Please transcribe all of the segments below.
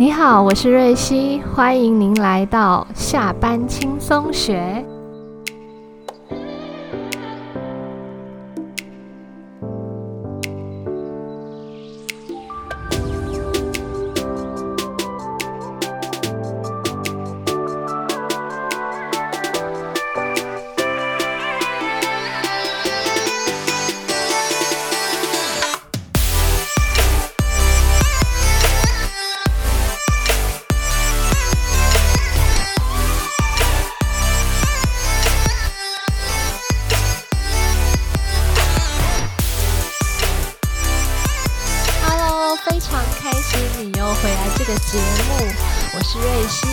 你好，我是瑞希，欢迎您来到下班轻松学。节目，我是瑞希。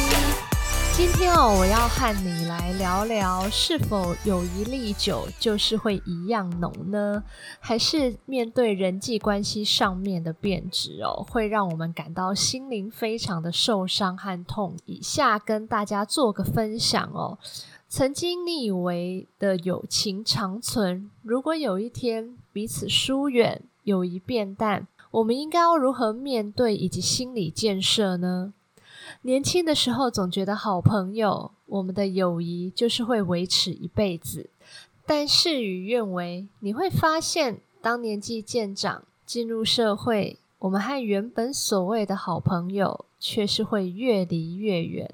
今天哦，我要和你来聊聊，是否友谊历久就是会一样浓呢？还是面对人际关系上面的变质哦，会让我们感到心灵非常的受伤和痛？以下跟大家做个分享哦。曾经你以为的友情长存，如果有一天彼此疏远，友谊变淡，我们应该要如何面对以及心理建设呢？年轻的时候总觉得好朋友，我们的友谊就是会维持一辈子。但事与愿违，你会发现，当年纪渐长，进入社会，我们和原本所谓的好朋友，却是会越离越远。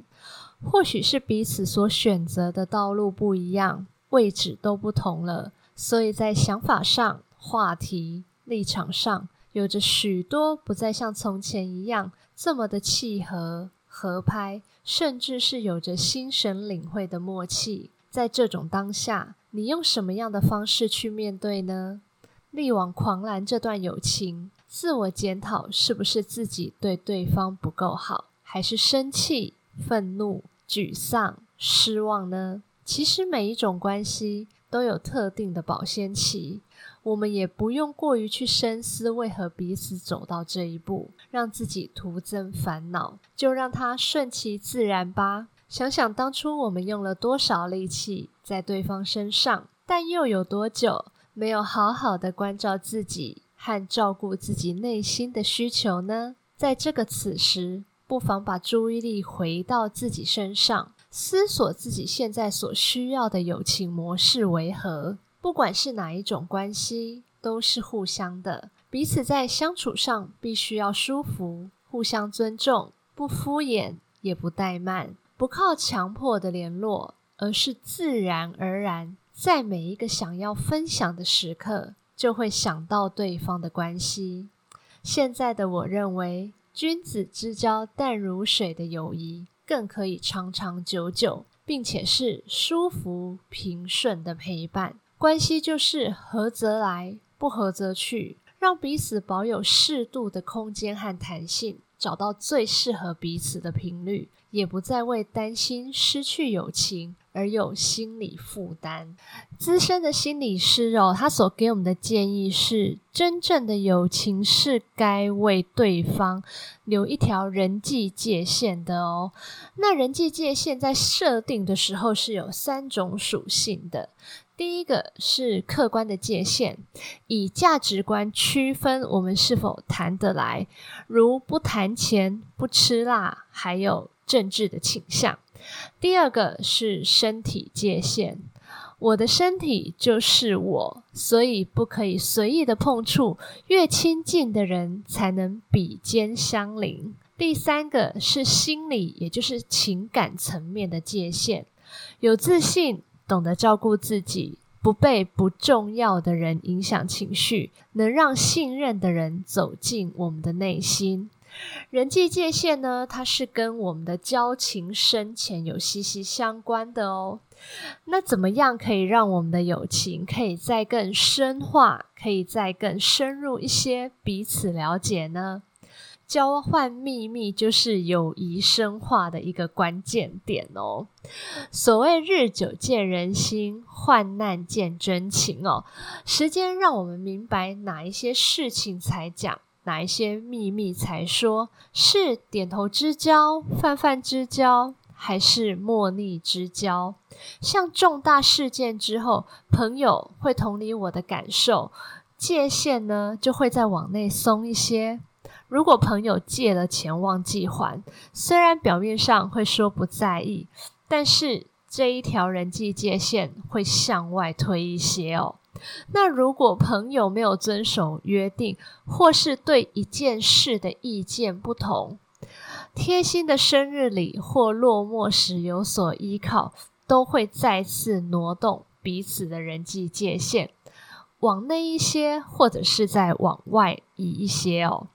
或许是彼此所选择的道路不一样，位置都不同了，所以在想法上、话题、立场上，有着许多不再像从前一样这么的契合、合拍，甚至是有着心神领会的默契。在这种当下，你用什么样的方式去面对呢？力挽狂澜这段友情，自我检讨是不是自己对对方不够好，还是生气、愤怒？沮丧、失望呢？其实每一种关系都有特定的保鲜期，我们也不用过于去深思为何彼此走到这一步，让自己徒增烦恼，就让它顺其自然吧。想想当初我们用了多少力气在对方身上，但又有多久没有好好的关照自己和照顾自己内心的需求呢？在这个此时。不妨把注意力回到自己身上，思索自己现在所需要的友情模式为何。不管是哪一种关系，都是互相的，彼此在相处上必须要舒服，互相尊重，不敷衍也不怠慢，不靠强迫的联络，而是自然而然，在每一个想要分享的时刻，就会想到对方的关系。现在的我认为。君子之交淡如水的友谊，更可以长长久久，并且是舒服平顺的陪伴。关系就是合则来，不合则去，让彼此保有适度的空间和弹性，找到最适合彼此的频率，也不再为担心失去友情。而有心理负担，资深的心理师哦，他所给我们的建议是：真正的友情是该为对方留一条人际界限的哦。那人际界限在设定的时候是有三种属性的。第一个是客观的界限，以价值观区分我们是否谈得来，如不谈钱、不吃辣，还有政治的倾向。第二个是身体界限，我的身体就是我，所以不可以随意的碰触，越亲近的人才能比肩相邻。第三个是心理，也就是情感层面的界限，有自信，懂得照顾自己，不被不重要的人影响情绪，能让信任的人走进我们的内心。人际界限呢，它是跟我们的交情深浅有息息相关的哦。那怎么样可以让我们的友情可以再更深化，可以再更深入一些，彼此了解呢？交换秘密就是友谊深化的一个关键点哦。所谓日久见人心，患难见真情哦。时间让我们明白哪一些事情才讲。哪一些秘密才说是点头之交、泛泛之交，还是莫逆之交？像重大事件之后，朋友会同理我的感受，界限呢就会再往内松一些。如果朋友借了钱忘记还，虽然表面上会说不在意，但是这一条人际界限会向外推一些哦。那如果朋友没有遵守约定，或是对一件事的意见不同，贴心的生日礼或落寞时有所依靠，都会再次挪动彼此的人际界限，往内一些，或者是在往外移一些哦。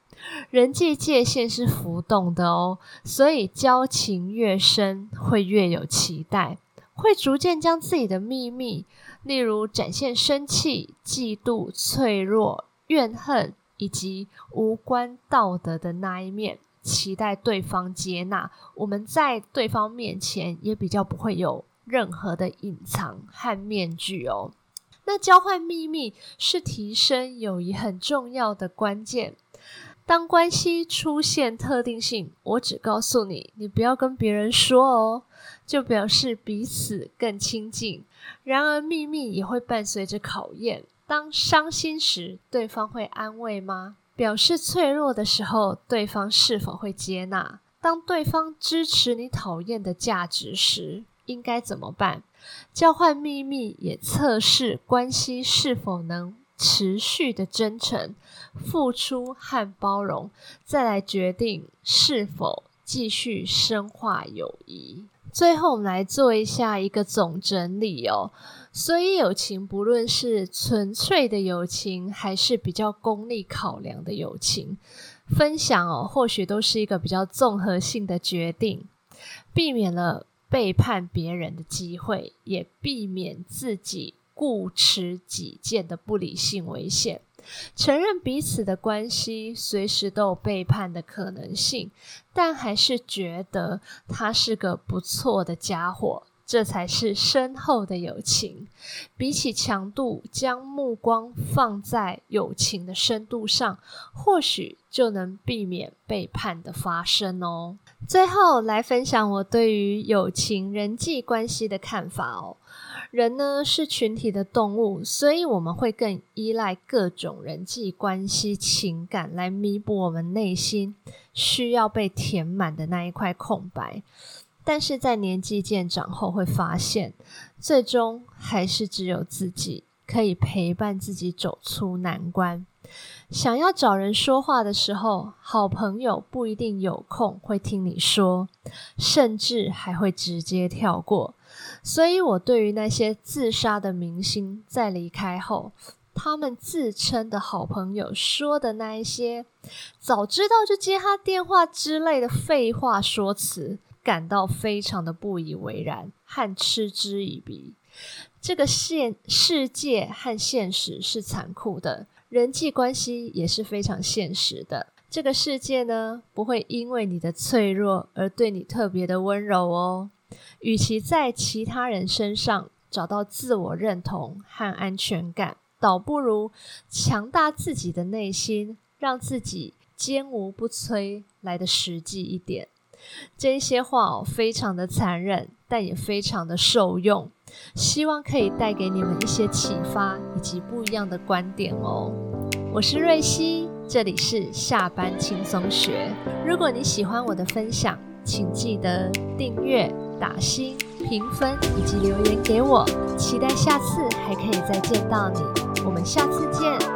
人际界限是浮动的哦，所以交情越深，会越有期待，会逐渐将自己的秘密，例如展现生气、嫉妒、脆弱、怨恨以及无关道德的那一面。期待对方接纳，我们在对方面前也比较不会有任何的隐藏和面具哦。那交换秘密是提升友谊很重要的关键。当关系出现特定性，我只告诉你，你不要跟别人说哦，就表示彼此更亲近。然而，秘密也会伴随着考验。当伤心时，对方会安慰吗？表示脆弱的时候，对方是否会接纳？当对方支持你讨厌的价值时，应该怎么办？交换秘密也测试关系是否能持续的真诚、付出和包容，再来决定是否继续深化友谊。最后，我们来做一下一个总整理哦。所以，友情不论是纯粹的友情，还是比较功利考量的友情，分享哦，或许都是一个比较综合性的决定，避免了背叛别人的机会，也避免自己固持己见的不理性危险。承认彼此的关系随时都有背叛的可能性，但还是觉得他是个不错的家伙，这才是深厚的友情。比起强度，将目光放在友情的深度上，或许就能避免背叛的发生哦。最后来分享我对于友情人际关系的看法哦。人呢是群体的动物，所以我们会更依赖各种人际关系、情感来弥补我们内心需要被填满的那一块空白。但是在年纪渐长后，会发现最终还是只有自己可以陪伴自己走出难关。想要找人说话的时候，好朋友不一定有空会听你说，甚至还会直接跳过。所以，我对于那些自杀的明星在离开后，他们自称的好朋友说的那一些“早知道就接他电话”之类的废话说辞，感到非常的不以为然和嗤之以鼻。这个现世界和现实是残酷的。人际关系也是非常现实的。这个世界呢，不会因为你的脆弱而对你特别的温柔哦。与其在其他人身上找到自我认同和安全感，倒不如强大自己的内心，让自己坚无不摧来的实际一点。这些话哦，非常的残忍，但也非常的受用。希望可以带给你们一些启发以及不一样的观点哦。我是瑞希，这里是下班轻松学。如果你喜欢我的分享，请记得订阅、打星、评分以及留言给我。期待下次还可以再见到你。我们下次见。